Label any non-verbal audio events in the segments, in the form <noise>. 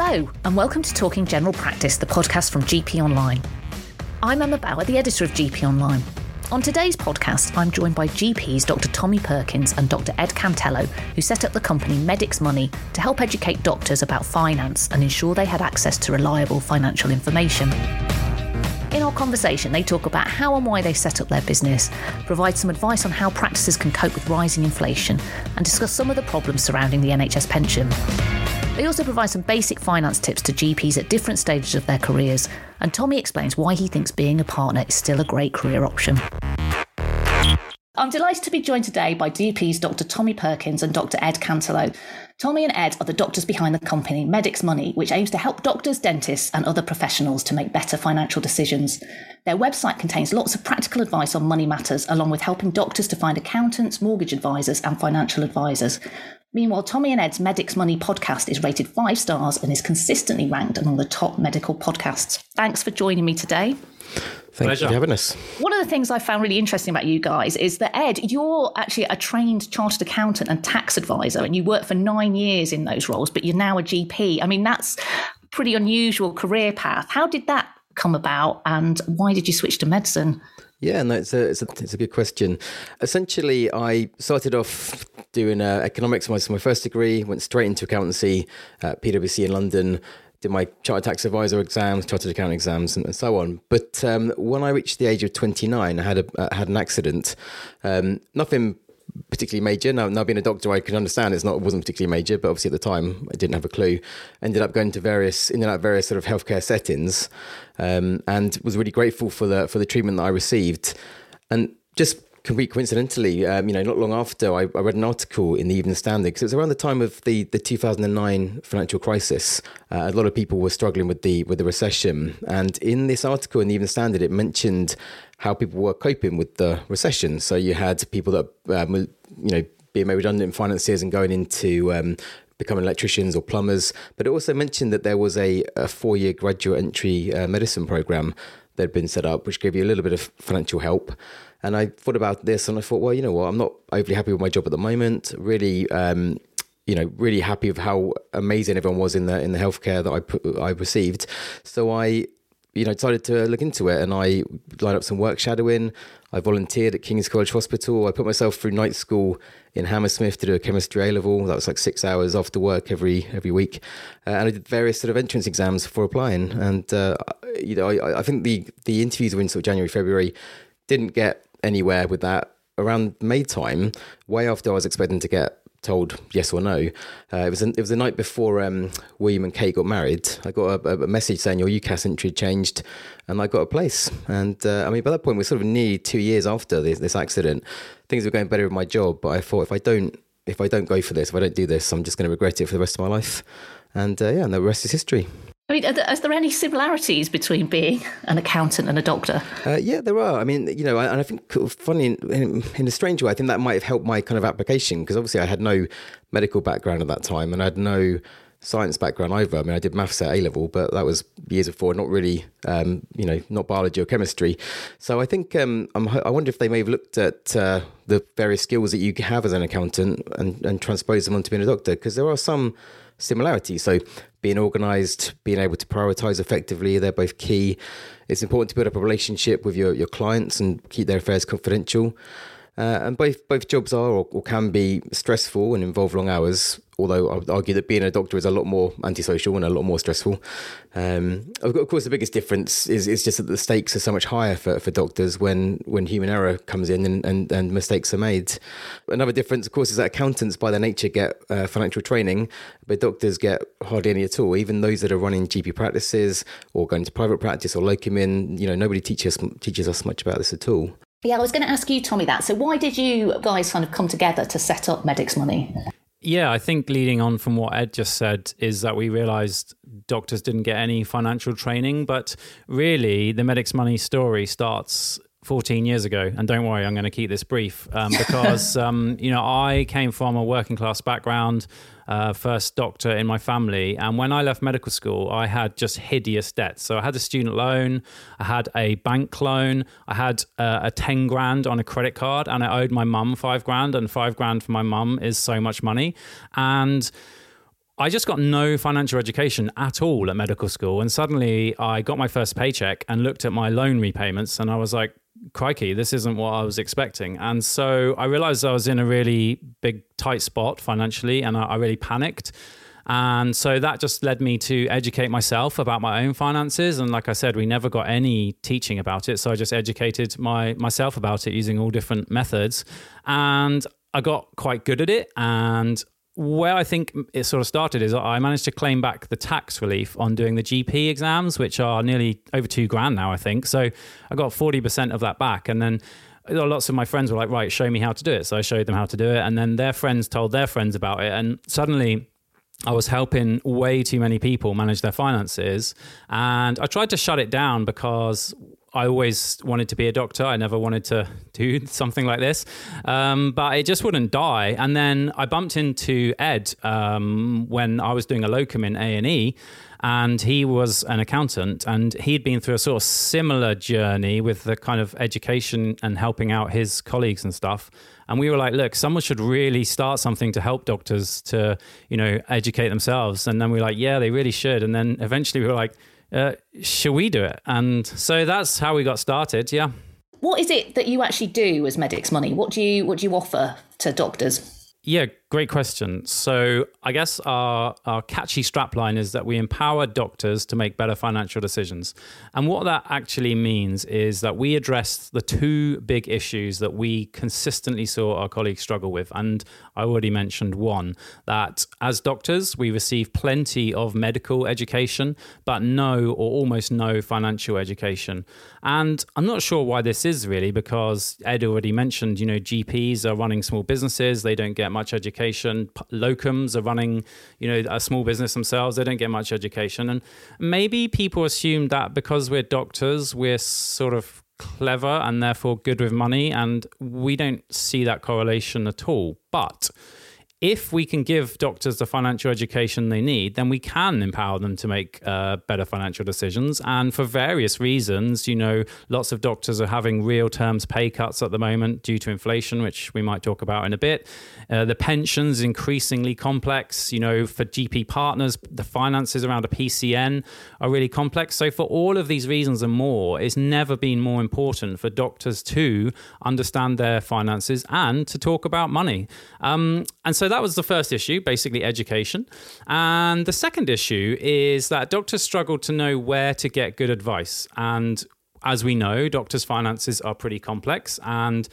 Hello, and welcome to Talking General Practice, the podcast from GP Online. I'm Emma Bower, the editor of GP Online. On today's podcast, I'm joined by GPs Dr. Tommy Perkins and Dr. Ed Cantelo, who set up the company Medics Money to help educate doctors about finance and ensure they had access to reliable financial information. In our conversation, they talk about how and why they set up their business, provide some advice on how practices can cope with rising inflation, and discuss some of the problems surrounding the NHS pension. They also provide some basic finance tips to GPs at different stages of their careers, and Tommy explains why he thinks being a partner is still a great career option. I'm delighted to be joined today by GPs Dr. Tommy Perkins and Dr. Ed Cantelo. Tommy and Ed are the doctors behind the company Medics Money, which aims to help doctors, dentists, and other professionals to make better financial decisions. Their website contains lots of practical advice on money matters, along with helping doctors to find accountants, mortgage advisors, and financial advisors. Meanwhile, Tommy and Ed's Medics Money podcast is rated five stars and is consistently ranked among the top medical podcasts. Thanks for joining me today. Thank Pleasure. you for having us. One of the things I found really interesting about you guys is that, Ed, you're actually a trained chartered accountant and tax advisor, and you worked for nine years in those roles, but you're now a GP. I mean, that's a pretty unusual career path. How did that come about, and why did you switch to medicine? Yeah, no, it's a, it's a, it's a good question. Essentially, I started off doing uh, economics, my, my first degree, went straight into accountancy at PwC in London, did my chartered tax advisor exams, chartered accountant exams, and, and so on. But um, when I reached the age of 29, I had, a, uh, had an accident. Um, nothing particularly major. Now, now being a doctor, I can understand it's not it wasn't particularly major, but obviously at the time I didn't have a clue. Ended up going to various in and out various sort of healthcare settings, um, and was really grateful for the for the treatment that I received. And just coincidentally, um, you know, not long after, I, I, read an article in the Evening Standard because it was around the time of the, the 2009 financial crisis. Uh, a lot of people were struggling with the with the recession, and in this article in the Evening Standard, it mentioned how people were coping with the recession. So you had people that, um, you know, being made redundant in finances and going into um, becoming electricians or plumbers. But it also mentioned that there was a, a four year graduate entry uh, medicine program that had been set up, which gave you a little bit of financial help. And I thought about this and I thought, well, you know what, I'm not overly happy with my job at the moment. Really, um, you know, really happy with how amazing everyone was in the in the healthcare that I put, I received. So I you know, decided to look into it and I lined up some work shadowing. I volunteered at King's College Hospital. I put myself through night school in Hammersmith to do a chemistry A level. That was like six hours after work every every week, uh, and I did various sort of entrance exams for applying. And uh, you know, I, I think the the interviews were in sort of January, February. Didn't get anywhere with that. Around May time, way after I was expecting to get told yes or no. Uh, it was an, it was the night before um, William and Kate got married. I got a, a, message saying your UCAS entry changed, and I got a place. And uh, I mean, by that point, we're sort of nearly two years after this, this accident. Things were going better with my job, but I thought if I don't if I don't go for this, if I don't do this, I'm just going to regret it for the rest of my life. And uh, yeah, and the rest is history. I mean, are there, any similarities between being an accountant and a doctor? Uh, yeah, there are. I mean, you know, and I think funny in, in, a strange way, I think that might have helped my kind of application because obviously I had no medical background at that time and I had no science background either. I mean, I did maths at A level, but that was years before, not really, um, you know, not biology or chemistry. So I think um, i wonder if they may have looked at uh, the various skills that you have as an accountant and, and them onto being a doctor because there are some similarities. So being organized, being able to prioritize effectively, they're both key. It's important to build up a relationship with your, your clients and keep their affairs confidential. Uh, and both both jobs are or, or, can be stressful and involve long hours. Although I would argue that being a doctor is a lot more antisocial and a lot more stressful. Um, of course, the biggest difference is, is just that the stakes are so much higher for, for doctors when, when human error comes in and, and, and mistakes are made. Another difference, of course, is that accountants by their nature get uh, financial training, but doctors get hardly any at all. Even those that are running GP practices or going to private practice or locum in, you know, nobody teaches teaches us much about this at all. Yeah, I was going to ask you, Tommy, that. So, why did you guys kind of come together to set up Medics Money? Yeah, I think leading on from what Ed just said is that we realized doctors didn't get any financial training, but really the medics Money story starts 14 years ago. And don't worry, I'm going to keep this brief um, because, <laughs> um, you know, I came from a working class background uh, first doctor in my family. And when I left medical school, I had just hideous debts. So I had a student loan, I had a bank loan, I had uh, a 10 grand on a credit card, and I owed my mum five grand. And five grand for my mum is so much money. And I just got no financial education at all at medical school. And suddenly I got my first paycheck and looked at my loan repayments and I was like, crikey, this isn't what I was expecting. And so I realized I was in a really big, tight spot financially and I, I really panicked. And so that just led me to educate myself about my own finances. And like I said, we never got any teaching about it. So I just educated my myself about it using all different methods. And I got quite good at it. And where I think it sort of started is I managed to claim back the tax relief on doing the GP exams, which are nearly over two grand now, I think. So I got 40% of that back. And then lots of my friends were like, right, show me how to do it. So I showed them how to do it. And then their friends told their friends about it. And suddenly, I was helping way too many people manage their finances. And I tried to shut it down because I always wanted to be a doctor. I never wanted to do <laughs> something like this, um, but it just wouldn't die. And then I bumped into Ed um, when I was doing a locum in A and E, and he was an accountant, and he'd been through a sort of similar journey with the kind of education and helping out his colleagues and stuff. And we were like, look, someone should really start something to help doctors to, you know, educate themselves. And then we were like, yeah, they really should. And then eventually we were like uh, should we do it? And so that's how we got started. Yeah. What is it that you actually do as Medics Money? What do you what do you offer to doctors? Yeah, great question. So I guess our, our catchy strapline is that we empower doctors to make better financial decisions. And what that actually means is that we address the two big issues that we consistently saw our colleagues struggle with. And I already mentioned one that as doctors, we receive plenty of medical education, but no or almost no financial education. And I'm not sure why this is really, because Ed already mentioned, you know, GPs are running small businesses, they don't get much education. Locums are running, you know, a small business themselves, they don't get much education. And maybe people assume that because we're doctors, we're sort of clever and therefore good with money. And we don't see that correlation at all. But if we can give doctors the financial education they need, then we can empower them to make uh, better financial decisions. And for various reasons, you know, lots of doctors are having real terms pay cuts at the moment due to inflation, which we might talk about in a bit. Uh, the pensions increasingly complex. You know, for GP partners, the finances around a PCN are really complex. So for all of these reasons and more, it's never been more important for doctors to understand their finances and to talk about money. Um, and so that was the first issue, basically education. And the second issue is that doctors struggle to know where to get good advice. And as we know, doctors' finances are pretty complex and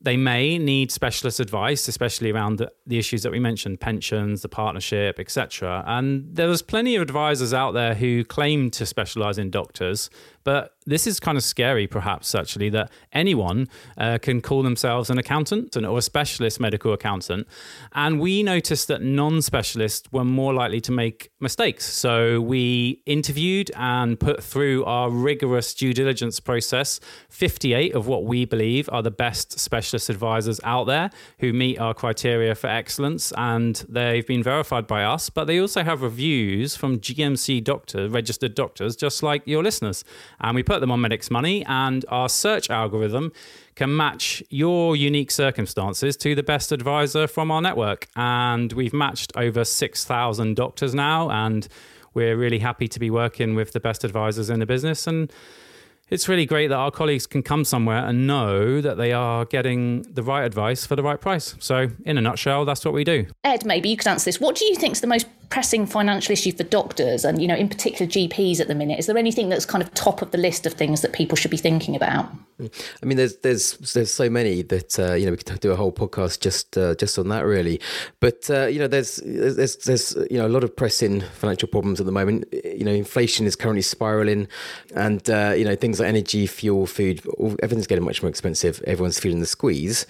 they may need specialist advice, especially around the, the issues that we mentioned, pensions, the partnership, etc. And there's plenty of advisors out there who claim to specialize in doctors, but this is kind of scary, perhaps, actually, that anyone uh, can call themselves an accountant or a specialist medical accountant. And we noticed that non specialists were more likely to make mistakes. So we interviewed and put through our rigorous due diligence process 58 of what we believe are the best specialist advisors out there who meet our criteria for excellence. And they've been verified by us, but they also have reviews from GMC doctors, registered doctors, just like your listeners and we put them on Medics Money, and our search algorithm can match your unique circumstances to the best advisor from our network. And we've matched over 6,000 doctors now, and we're really happy to be working with the best advisors in the business. And it's really great that our colleagues can come somewhere and know that they are getting the right advice for the right price. So, in a nutshell, that's what we do. Ed, maybe you could answer this. What do you think is the most pressing financial issue for doctors and, you know, in particular GPs at the minute? Is there anything that's kind of top of the list of things that people should be thinking about? I mean, there's there's there's so many that uh, you know we could do a whole podcast just uh, just on that really, but uh, you know there's there's there's you know a lot of pressing financial problems at the moment. You know, inflation is currently spiraling, and uh, you know things like energy, fuel, food, everything's getting much more expensive. Everyone's feeling the squeeze.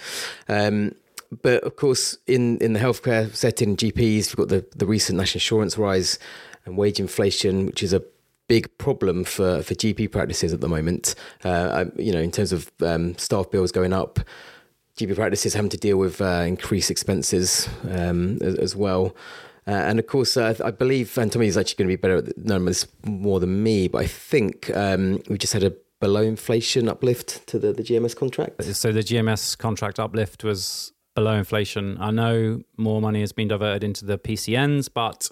Um, but of course, in, in the healthcare setting, GPs, we've got the, the recent national insurance rise and wage inflation, which is a big problem for, for GP practices at the moment. Uh, you know, in terms of um, staff bills going up, GP practices having to deal with uh, increased expenses um, as, as, well. Uh, and of course, uh, I believe, and Tommy is actually going to be better at knowing this more than me, but I think um, we just had a below inflation uplift to the, the GMS contract. So the GMS contract uplift was below inflation. I know more money has been diverted into the PCNs, but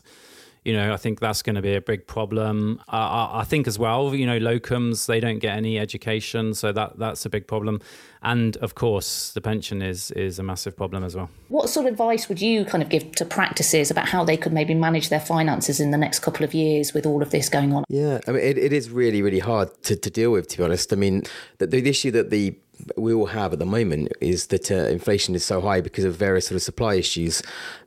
you know, I think that's going to be a big problem. Uh, I, I, think as well, you know, locums they don't get any education, so that that's a big problem. And of course, the pension is is a massive problem as well. What sort of advice would you kind of give to practices about how they could maybe manage their finances in the next couple of years with all of this going on? Yeah, I mean, it, it is really really hard to, to deal with, to be honest. I mean, the, the issue that the we all have at the moment is that uh, inflation is so high because of various sort of supply issues.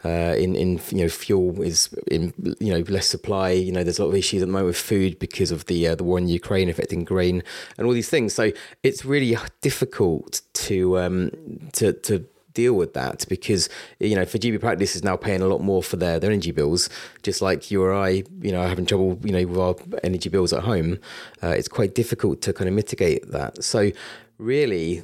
Uh, in in you know fuel is in you know less supply. You know there's a lot of issues at the moment with food because of the uh, the war in Ukraine affecting grain and all these things. So it's really difficult to um, to to deal with that because you know for GP practice is now paying a lot more for their, their energy bills just like you or I you know having trouble you know with our energy bills at home uh, it's quite difficult to kind of mitigate that so really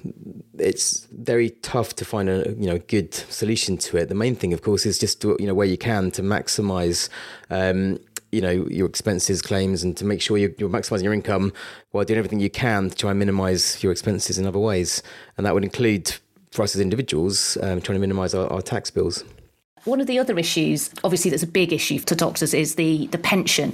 it's very tough to find a you know good solution to it. The main thing of course is just to, you know where you can to maximize um, you know your expenses claims and to make sure you're, you're, maximizing your income while doing everything you can to try and minimize your expenses in other ways. And that would include for us as individuals um, trying to minimize our, our tax bills one of the other issues, obviously, that's a big issue to doctors is the, the pension.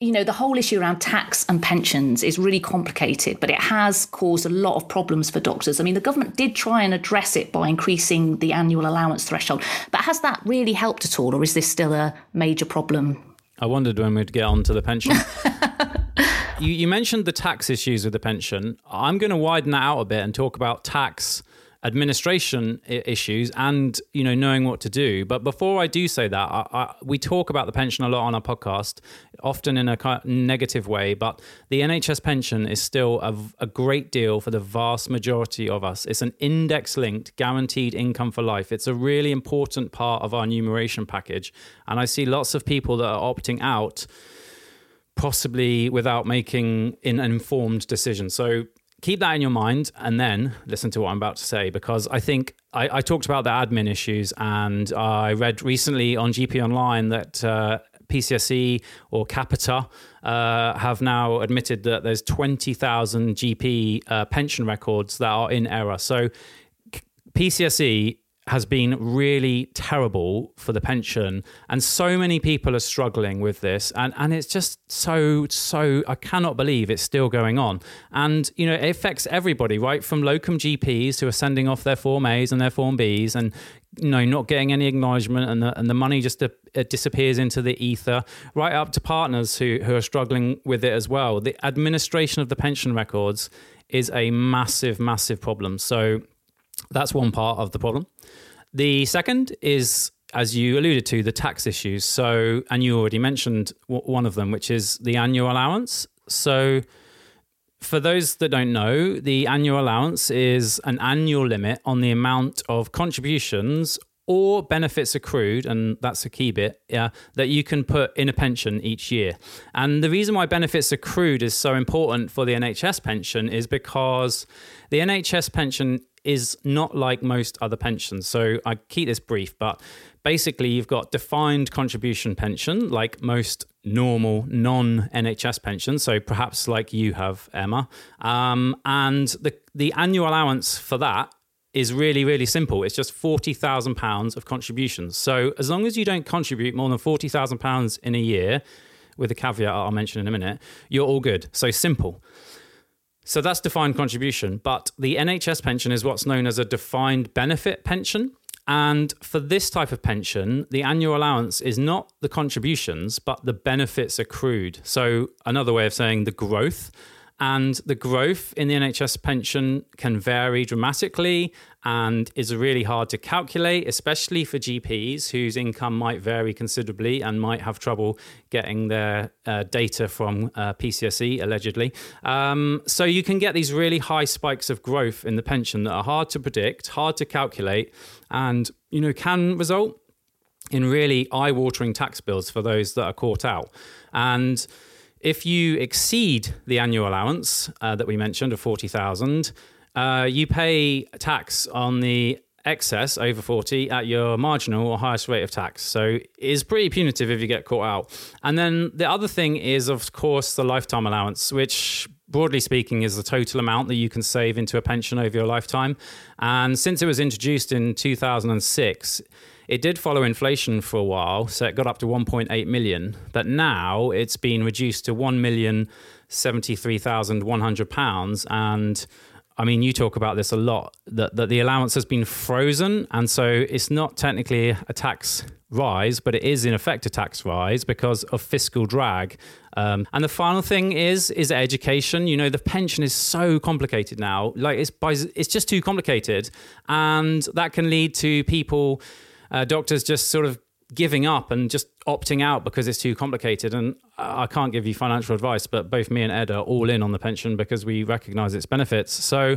You know, the whole issue around tax and pensions is really complicated, but it has caused a lot of problems for doctors. I mean, the government did try and address it by increasing the annual allowance threshold, but has that really helped at all, or is this still a major problem? I wondered when we'd get on to the pension. <laughs> you, you mentioned the tax issues with the pension. I'm going to widen that out a bit and talk about tax administration issues and you know knowing what to do. But before i do say that I, I, we talk about the pension a lot on our podcast often in a negative way but the nhs pension is still a, a great deal for the vast majority of us. It's an index linked guaranteed income for life. It's a really important part of our enumeration package and i see lots of people that are opting out possibly without making an informed decision. So keep that in your mind and then listen to what I'm about to say because I think I, I talked about the admin issues and I read recently on GP Online that uh, PCSE or Capita uh, have now admitted that there's 20,000 GP uh, pension records that are in error. So PCSE has been really terrible for the pension. And so many people are struggling with this. And and it's just so so I cannot believe it's still going on. And you know it affects everybody right? From locum GPs who are sending off their form A's and their form B's and you know not getting any acknowledgement and the, and the money just uh, disappears into the ether right up to partners who who are struggling with it as well. The administration of the pension records is a massive massive problem. So that's one part of the problem. The second is, as you alluded to, the tax issues. So, and you already mentioned one of them, which is the annual allowance. So, for those that don't know, the annual allowance is an annual limit on the amount of contributions or benefits accrued, and that's a key bit, yeah, that you can put in a pension each year. And the reason why benefits accrued is so important for the NHS pension is because the NHS pension is not like most other pensions. So I keep this brief, but basically you've got defined contribution pension, like most normal non NHS pensions. So perhaps like you have, Emma. Um, and the, the annual allowance for that is really, really simple. It's just £40,000 of contributions. So as long as you don't contribute more than £40,000 in a year, with a caveat I'll mention in a minute, you're all good. So simple. So that's defined contribution. But the NHS pension is what's known as a defined benefit pension. And for this type of pension, the annual allowance is not the contributions, but the benefits accrued. So, another way of saying the growth and the growth in the NHS pension can vary dramatically and is really hard to calculate, especially for GPs whose income might vary considerably and might have trouble getting their uh, data from uh, PCSE, allegedly. Um, so you can get these really high spikes of growth in the pension that are hard to predict, hard to calculate, and you know can result in really eye-watering tax bills for those that are caught out. And if you exceed the annual allowance uh, that we mentioned of 40,000, uh, you pay tax on the excess over 40 at your marginal or highest rate of tax. So it's pretty punitive if you get caught out. And then the other thing is, of course, the lifetime allowance, which broadly speaking, is the total amount that you can save into a pension over your lifetime. And since it was introduced in 2006, it did follow inflation for a while, so it got up to 1.8 million, but now it's been reduced to 1 million 73,100 pounds and I mean, you talk about this a lot that, that the allowance has been frozen. And so it's not technically a tax rise, but it is in effect a tax rise because of fiscal drag. Um, and the final thing is is education. You know, the pension is so complicated now. Like it's by, it's just too complicated, and that can lead to people, uh, doctors, just sort of giving up and just opting out because it's too complicated. And I can't give you financial advice, but both me and Ed are all in on the pension because we recognize its benefits. So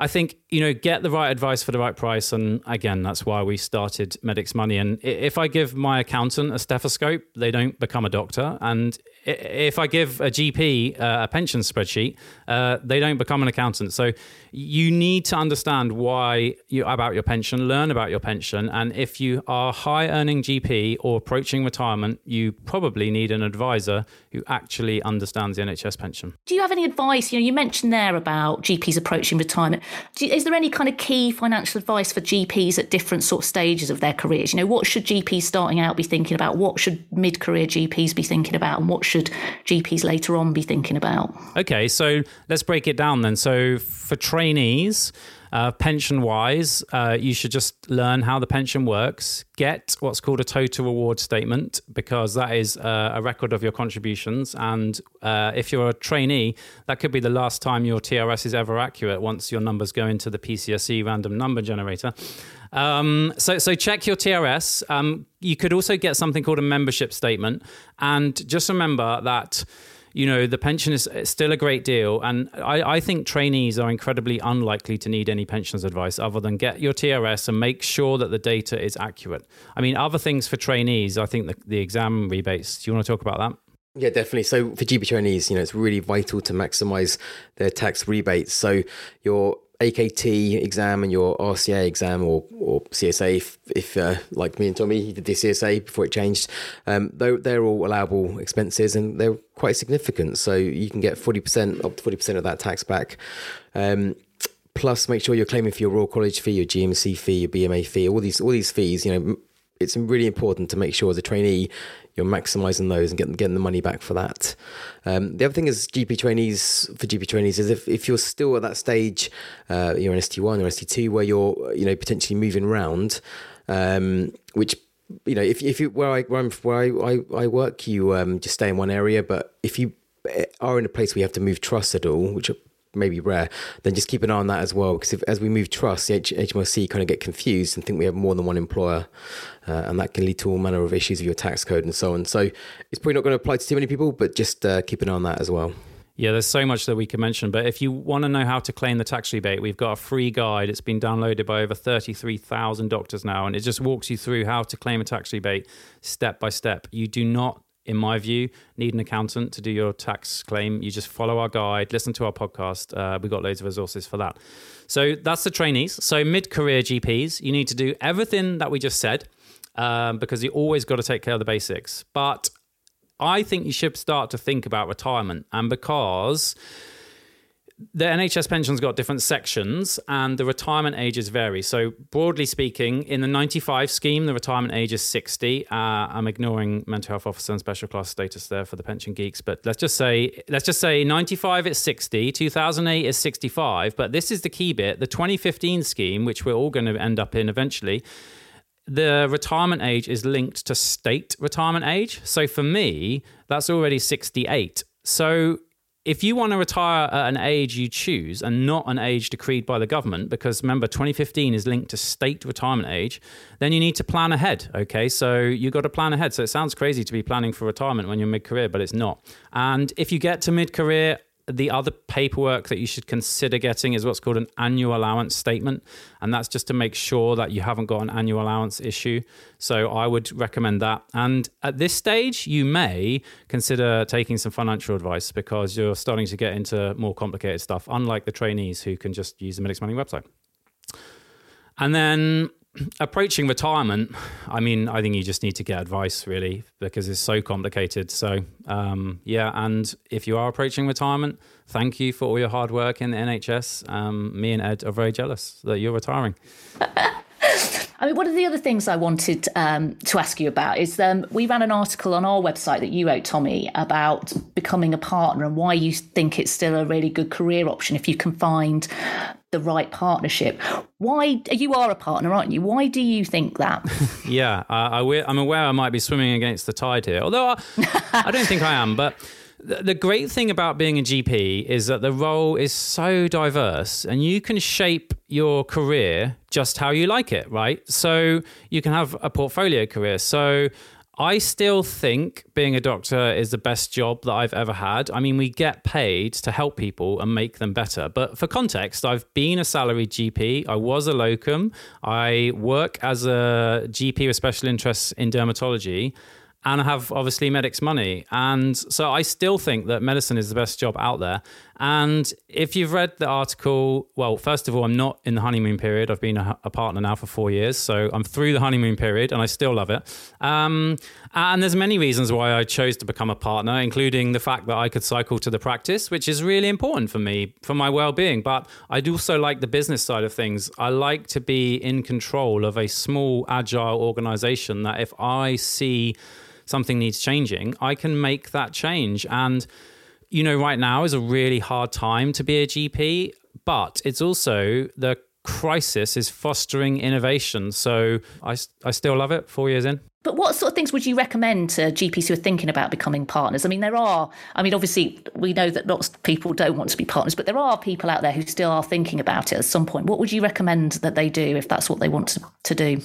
I think, you know, get the right advice for the right price. And again, that's why we started Medics Money. And if I give my accountant a stethoscope, they don't become a doctor. And if I give a GP uh, a pension spreadsheet, uh, they don't become an accountant. So you need to understand why you about your pension, learn about your pension, and if you are high earning GP or approaching retirement, you probably need an advisor who actually understands the NHS pension. Do you have any advice? You know, you mentioned there about GPs approaching retirement. You, is there any kind of key financial advice for GPs at different sort of stages of their careers? You know, what should GPs starting out be thinking about? What should mid-career GPs be thinking about, and what should GPs later on be thinking about? Okay, so let's break it down then. So for trainees, uh, pension wise, uh, you should just learn how the pension works. Get what's called a total reward statement because that is uh, a record of your contributions. And uh, if you're a trainee, that could be the last time your TRS is ever accurate once your numbers go into the PCSE random number generator. Um, so, so check your TRS. Um, you could also get something called a membership statement. And just remember that you know, the pension is still a great deal. And I, I, think trainees are incredibly unlikely to need any pensions advice other than get your TRS and make sure that the data is accurate. I mean, other things for trainees, I think the, the exam rebates. Do you want to talk about that? Yeah, definitely. So for GP trainees, you know, it's really vital to maximize their tax rebates. So your AKT exam and your RCA exam or, or CSA, if, if uh, like me and Tommy, you did the CSA before it changed, um, they're, they're all allowable expenses and they're quite significant. So you can get 40%, up to 40% of that tax back. Um, plus, make sure you're claiming for your Royal College fee, your GMC fee, your BMA fee, all these all these fees. You know, it's really important to make sure as a trainee you're maximizing those and getting, getting the money back for that. Um, the other thing is GP trainees for GP trainees is if, if you're still at that stage, uh, you're an ST1 or ST2 where you're you know potentially moving around, um, which you know if if you where I where, where I, I, I work you um, just stay in one area, but if you eh, are in a place where you have to move trust at all, which maybe rare, then just keep an eye on that as well. Because if, as we move trust, the H- HMRC kind of get confused and think we have more than one employer, uh, and that can lead to all manner of issues with your tax code and so on. So it's probably not going to apply to too many people, but just uh, keep an eye on that as well. Yeah, there's so much that we can mention. But if you want to know how to claim the tax rebate, we've got a free guide. It's been downloaded by over 33,000 doctors now, and it just walks you through how to claim a tax rebate step by step. You do not in my view, need an accountant to do your tax claim. You just follow our guide, listen to our podcast. Uh, we've got loads of resources for that. So that's the trainees. So mid career GPs, you need to do everything that we just said um, because you always got to take care of the basics. But I think you should start to think about retirement. And because the NHS pension's got different sections and the retirement ages vary. So, broadly speaking, in the 95 scheme, the retirement age is 60. Uh, I'm ignoring mental health officer and special class status there for the pension geeks, but let's just say let's just say 95 is 60, 2008 is 65. But this is the key bit: the 2015 scheme, which we're all going to end up in eventually. The retirement age is linked to state retirement age. So for me, that's already 68. So if you want to retire at an age you choose and not an age decreed by the government, because remember, 2015 is linked to state retirement age, then you need to plan ahead. Okay, so you've got to plan ahead. So it sounds crazy to be planning for retirement when you're mid career, but it's not. And if you get to mid career, the other paperwork that you should consider getting is what's called an annual allowance statement. And that's just to make sure that you haven't got an annual allowance issue. So I would recommend that. And at this stage, you may consider taking some financial advice because you're starting to get into more complicated stuff, unlike the trainees who can just use the Medics Money website. And then <clears throat> approaching retirement, I mean, I think you just need to get advice really because it's so complicated. So, um, yeah, and if you are approaching retirement, thank you for all your hard work in the NHS. Um, me and Ed are very jealous that you're retiring. <laughs> I mean, one of the other things I wanted um, to ask you about is um, we ran an article on our website that you wrote, Tommy, about becoming a partner and why you think it's still a really good career option if you can find the right partnership. Why you are a partner, aren't you? Why do you think that? <laughs> yeah, I, am aware I might be swimming against the tide here, although I, <laughs> I don't think I am. But the great thing about being a GP is that the role is so diverse and you can shape your career just how you like it, right? So you can have a portfolio career. So I still think being a doctor is the best job that I've ever had. I mean, we get paid to help people and make them better. But for context, I've been a salaried GP. I was a locum. I work as a GP with special interests in dermatology and I have obviously medics money. And so I still think that medicine is the best job out there. And if you've read the article, well, first of all, I'm not in the honeymoon period. I've been a, a partner now for four years, so I'm through the honeymoon period, and I still love it. Um, and there's many reasons why I chose to become a partner, including the fact that I could cycle to the practice, which is really important for me for my well-being. But I do also like the business side of things. I like to be in control of a small, agile organization that if I see something needs changing, I can make that change. And, you know, right now is a really hard time to be a GP, but it's also the crisis is fostering innovation. So I, I still love it four years in. But what sort of things would you recommend to GPs who are thinking about becoming partners? I mean, there are, I mean, obviously, we know that lots of people don't want to be partners, but there are people out there who still are thinking about it at some point. What would you recommend that they do if that's what they want to, to do?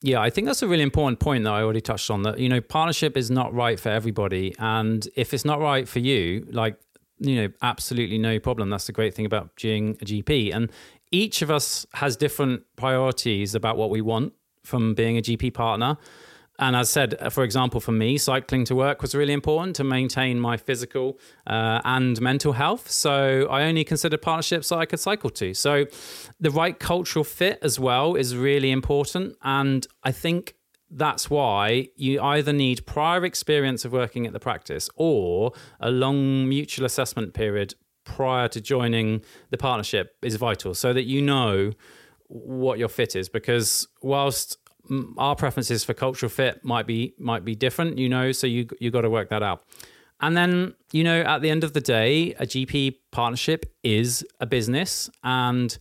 Yeah, I think that's a really important point that I already touched on. That you know, partnership is not right for everybody, and if it's not right for you, like you know, absolutely no problem. That's the great thing about being a GP, and each of us has different priorities about what we want from being a GP partner. And as I said, uh, for example, for me, cycling to work was really important to maintain my physical uh, and mental health. So I only considered partnerships that I could cycle to. So the right cultural fit as well is really important. And I think that's why you either need prior experience of working at the practice or a long mutual assessment period prior to joining the partnership is vital so that you know what your fit is because whilst our preferences for cultural fit might be might be different, you know. So you you got to work that out. And then you know, at the end of the day, a GP partnership is a business, and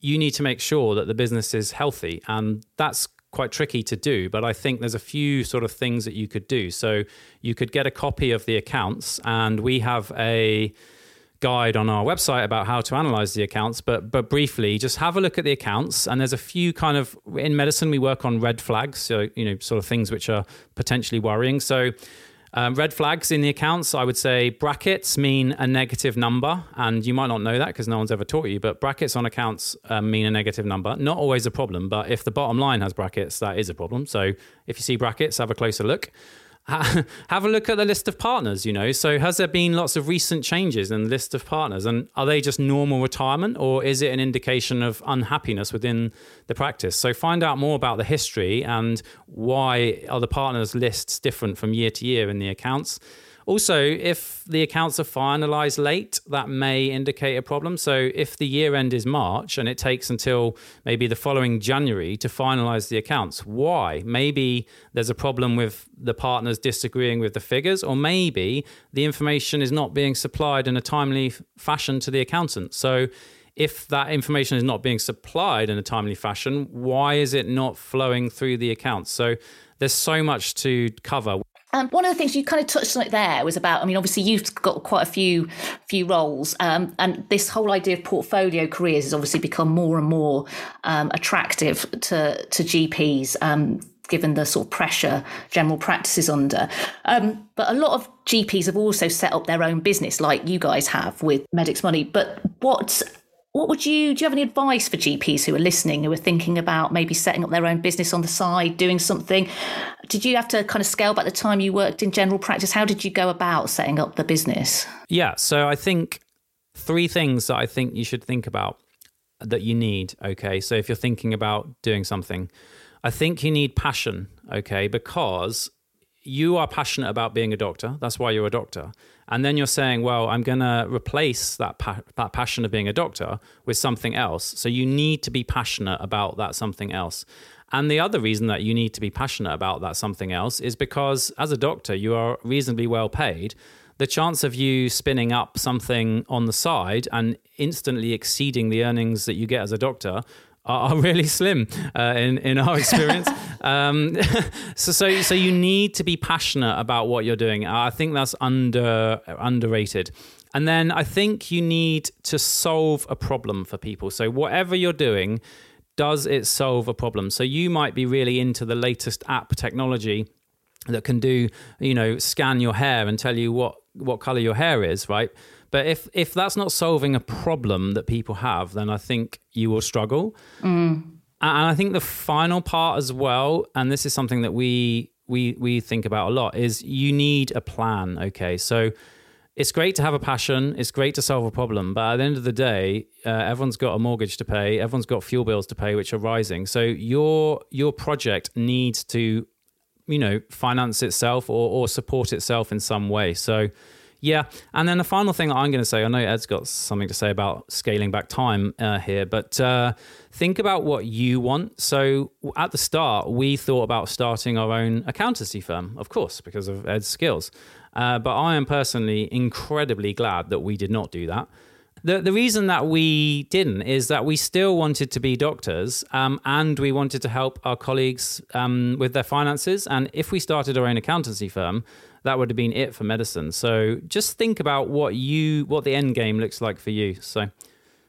you need to make sure that the business is healthy, and that's quite tricky to do. But I think there's a few sort of things that you could do. So you could get a copy of the accounts, and we have a guide on our website about how to analyze the accounts, but but briefly, just have a look at the accounts. And there's a few kind of in medicine we work on red flags, so you know, sort of things which are potentially worrying. So. Um, red flags in the accounts, I would say brackets mean a negative number, and you might not know that because no one's ever taught you. But brackets on accounts um, mean a negative number. Not always a problem, but if the bottom line has brackets, that is a problem. So if you see brackets, have a closer look. <laughs> have a look at the list of partners, you know. So, has there been lots of recent changes in the list of partners? And are they just normal retirement or is it an indication of unhappiness within the practice? So, find out more about the history and why are the partners' lists different from year to year in the accounts. Also, if the accounts are finalized late, that may indicate a problem. So, if the year end is March and it takes until maybe the following January to finalize the accounts, why? Maybe there's a problem with the partners disagreeing with the figures, or maybe the information is not being supplied in a timely fashion to the accountant. So, if that information is not being supplied in a timely fashion, why is it not flowing through the accounts? So, there's so much to cover. Um, one of the things you kind of touched on it there was about. I mean, obviously you've got quite a few few roles, um, and this whole idea of portfolio careers has obviously become more and more um, attractive to to GPs. Um, given the sort of pressure general practice is under. Um, but a lot of GPs have also set up their own business, like you guys have with Medics Money. But what what would you do you have any advice for GPs who are listening, who are thinking about maybe setting up their own business on the side, doing something? Did you have to kind of scale back the time you worked in general practice? How did you go about setting up the business? Yeah, so I think three things that I think you should think about. that you need. Okay. So if you're thinking about doing something, I think you need passion. Okay. Because you are passionate about being a doctor. That's why you're a doctor. And then you're saying, well, I'm going to replace that, pa- that passion of being a doctor with something else. So you need to be passionate about that something else. And the other reason that you need to be passionate about that something else is because as a doctor, you are reasonably well paid. The chance of you spinning up something on the side and instantly exceeding the earnings that you get as a doctor are, really slim uh, in in our experience. <laughs> um, <laughs> so so so you need to be passionate about what you're doing. I think that's under underrated. And then I think you need to solve a problem for people. So whatever you're doing, does it solve a problem? So you might be really into the latest app technology that can do, you know, scan your hair and tell you what what color your hair is, right? But if if that's not solving a problem that people have, then I think you will struggle. Mm. And I think the final part as well, and this is something that we we we think about a lot, is you need a plan. Okay, so it's great to have a passion. It's great to solve a problem, but at the end of the day, uh, everyone's got a mortgage to pay. Everyone's got fuel bills to pay, which are rising. So your your project needs to, you know, finance itself or or support itself in some way. So yeah, and then the final thing I'm going to say, I know Ed's got something to say about scaling back time uh, here, but uh, think about what you want. So at the start, we thought about starting our own accountancy firm, of course, because of Ed's skills. Uh, but I am personally incredibly glad that we did not do that. The, the reason that we didn't is that we still wanted to be doctors um, and we wanted to help our colleagues um, with their finances. And if we started our own accountancy firm, that would have been it for medicine. So just think about what you what the end game looks like for you. So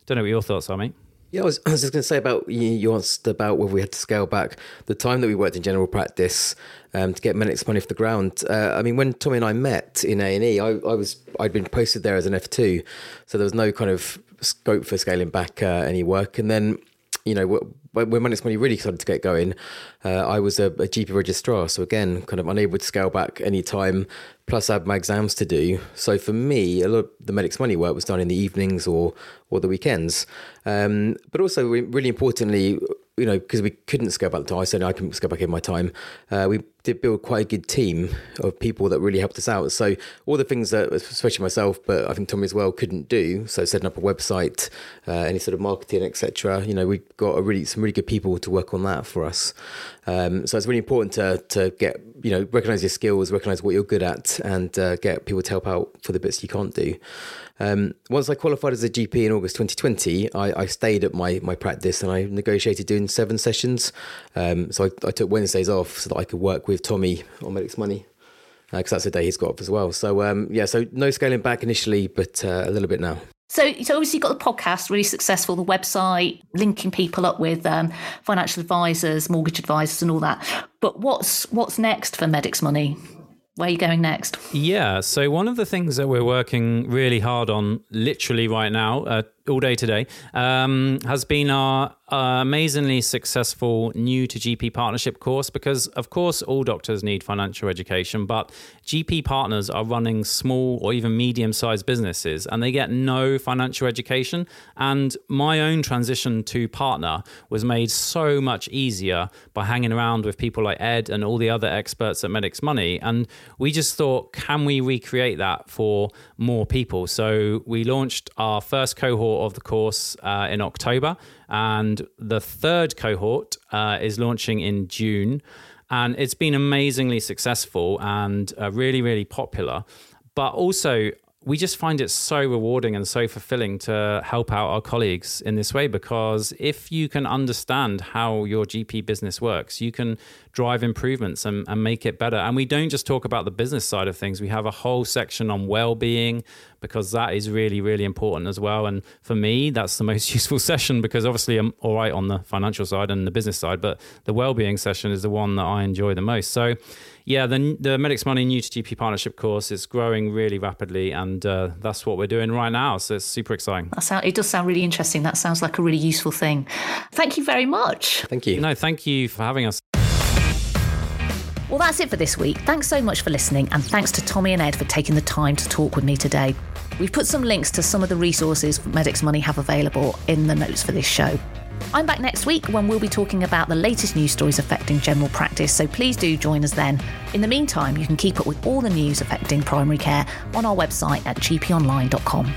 don't know what your thoughts are, mate. Yeah, I was, I was just going to say about you asked about whether we had to scale back the time that we worked in general practice um, to get Medics Money off the ground. Uh, I mean, when Tommy and I met in A and I was I'd been posted there as an F two, so there was no kind of scope for scaling back uh, any work. And then you know, when Medics Money really started to get going, uh, I was a, a, GP registrar. So again, kind of unable to scale back any time, plus I had my exams to do. So for me, a lot of the Medics Money work was done in the evenings or or the weekends. Um, but also, really importantly, you know, because we couldn't scale back the time, said I can scale back in my time. Uh, we did build quite a good team of people that really helped us out. So all the things that, especially myself, but I think Tommy as well, couldn't do. So setting up a website, uh, any sort of marketing, etc. You know, we got really some really good people to work on that for us. Um, so it's really important to to get you know recognize your skills, recognize what you're good at, and uh, get people to help out for the bits you can't do. Um, once I qualified as a GP in August 2020, I, I, stayed at my, my practice and I negotiated doing seven sessions. Um, so I, I, took Wednesdays off so that I could work with Tommy on Medics Money because uh, that's the day he's got off as well. So um, yeah, so no scaling back initially, but uh, a little bit now. So, so obviously, you've got the podcast, really successful, the website, linking people up with um, financial advisors, mortgage advisors, and all that. But what's what's next for Medics Money? where are you going next? Yeah, so one of the things that we're working really hard on, literally right now, uh, all day today, um, has been our uh, amazingly successful new to GP partnership course because, of course, all doctors need financial education, but GP partners are running small or even medium sized businesses and they get no financial education. And my own transition to partner was made so much easier by hanging around with people like Ed and all the other experts at Medics Money. And we just thought, can we recreate that for more people? So we launched our first cohort of the course uh, in October. And the third cohort uh, is launching in June. And it's been amazingly successful and uh, really, really popular. But also, we just find it so rewarding and so fulfilling to help out our colleagues in this way because if you can understand how your GP business works, you can drive improvements and, and make it better. And we don't just talk about the business side of things, we have a whole section on well being because that is really, really important as well. And for me, that's the most <laughs> useful session because obviously I'm all right on the financial side and the business side, but the well being session is the one that I enjoy the most. So, yeah, the the Medics Money New to GP Partnership course is growing really rapidly, and uh, that's what we're doing right now. So it's super exciting. That sound, it does sound really interesting. That sounds like a really useful thing. Thank you very much. Thank you. No, thank you for having us. Well, that's it for this week. Thanks so much for listening, and thanks to Tommy and Ed for taking the time to talk with me today. We've put some links to some of the resources Medics Money have available in the notes for this show. I'm back next week when we'll be talking about the latest news stories affecting general practice, so please do join us then. In the meantime, you can keep up with all the news affecting primary care on our website at gponline.com.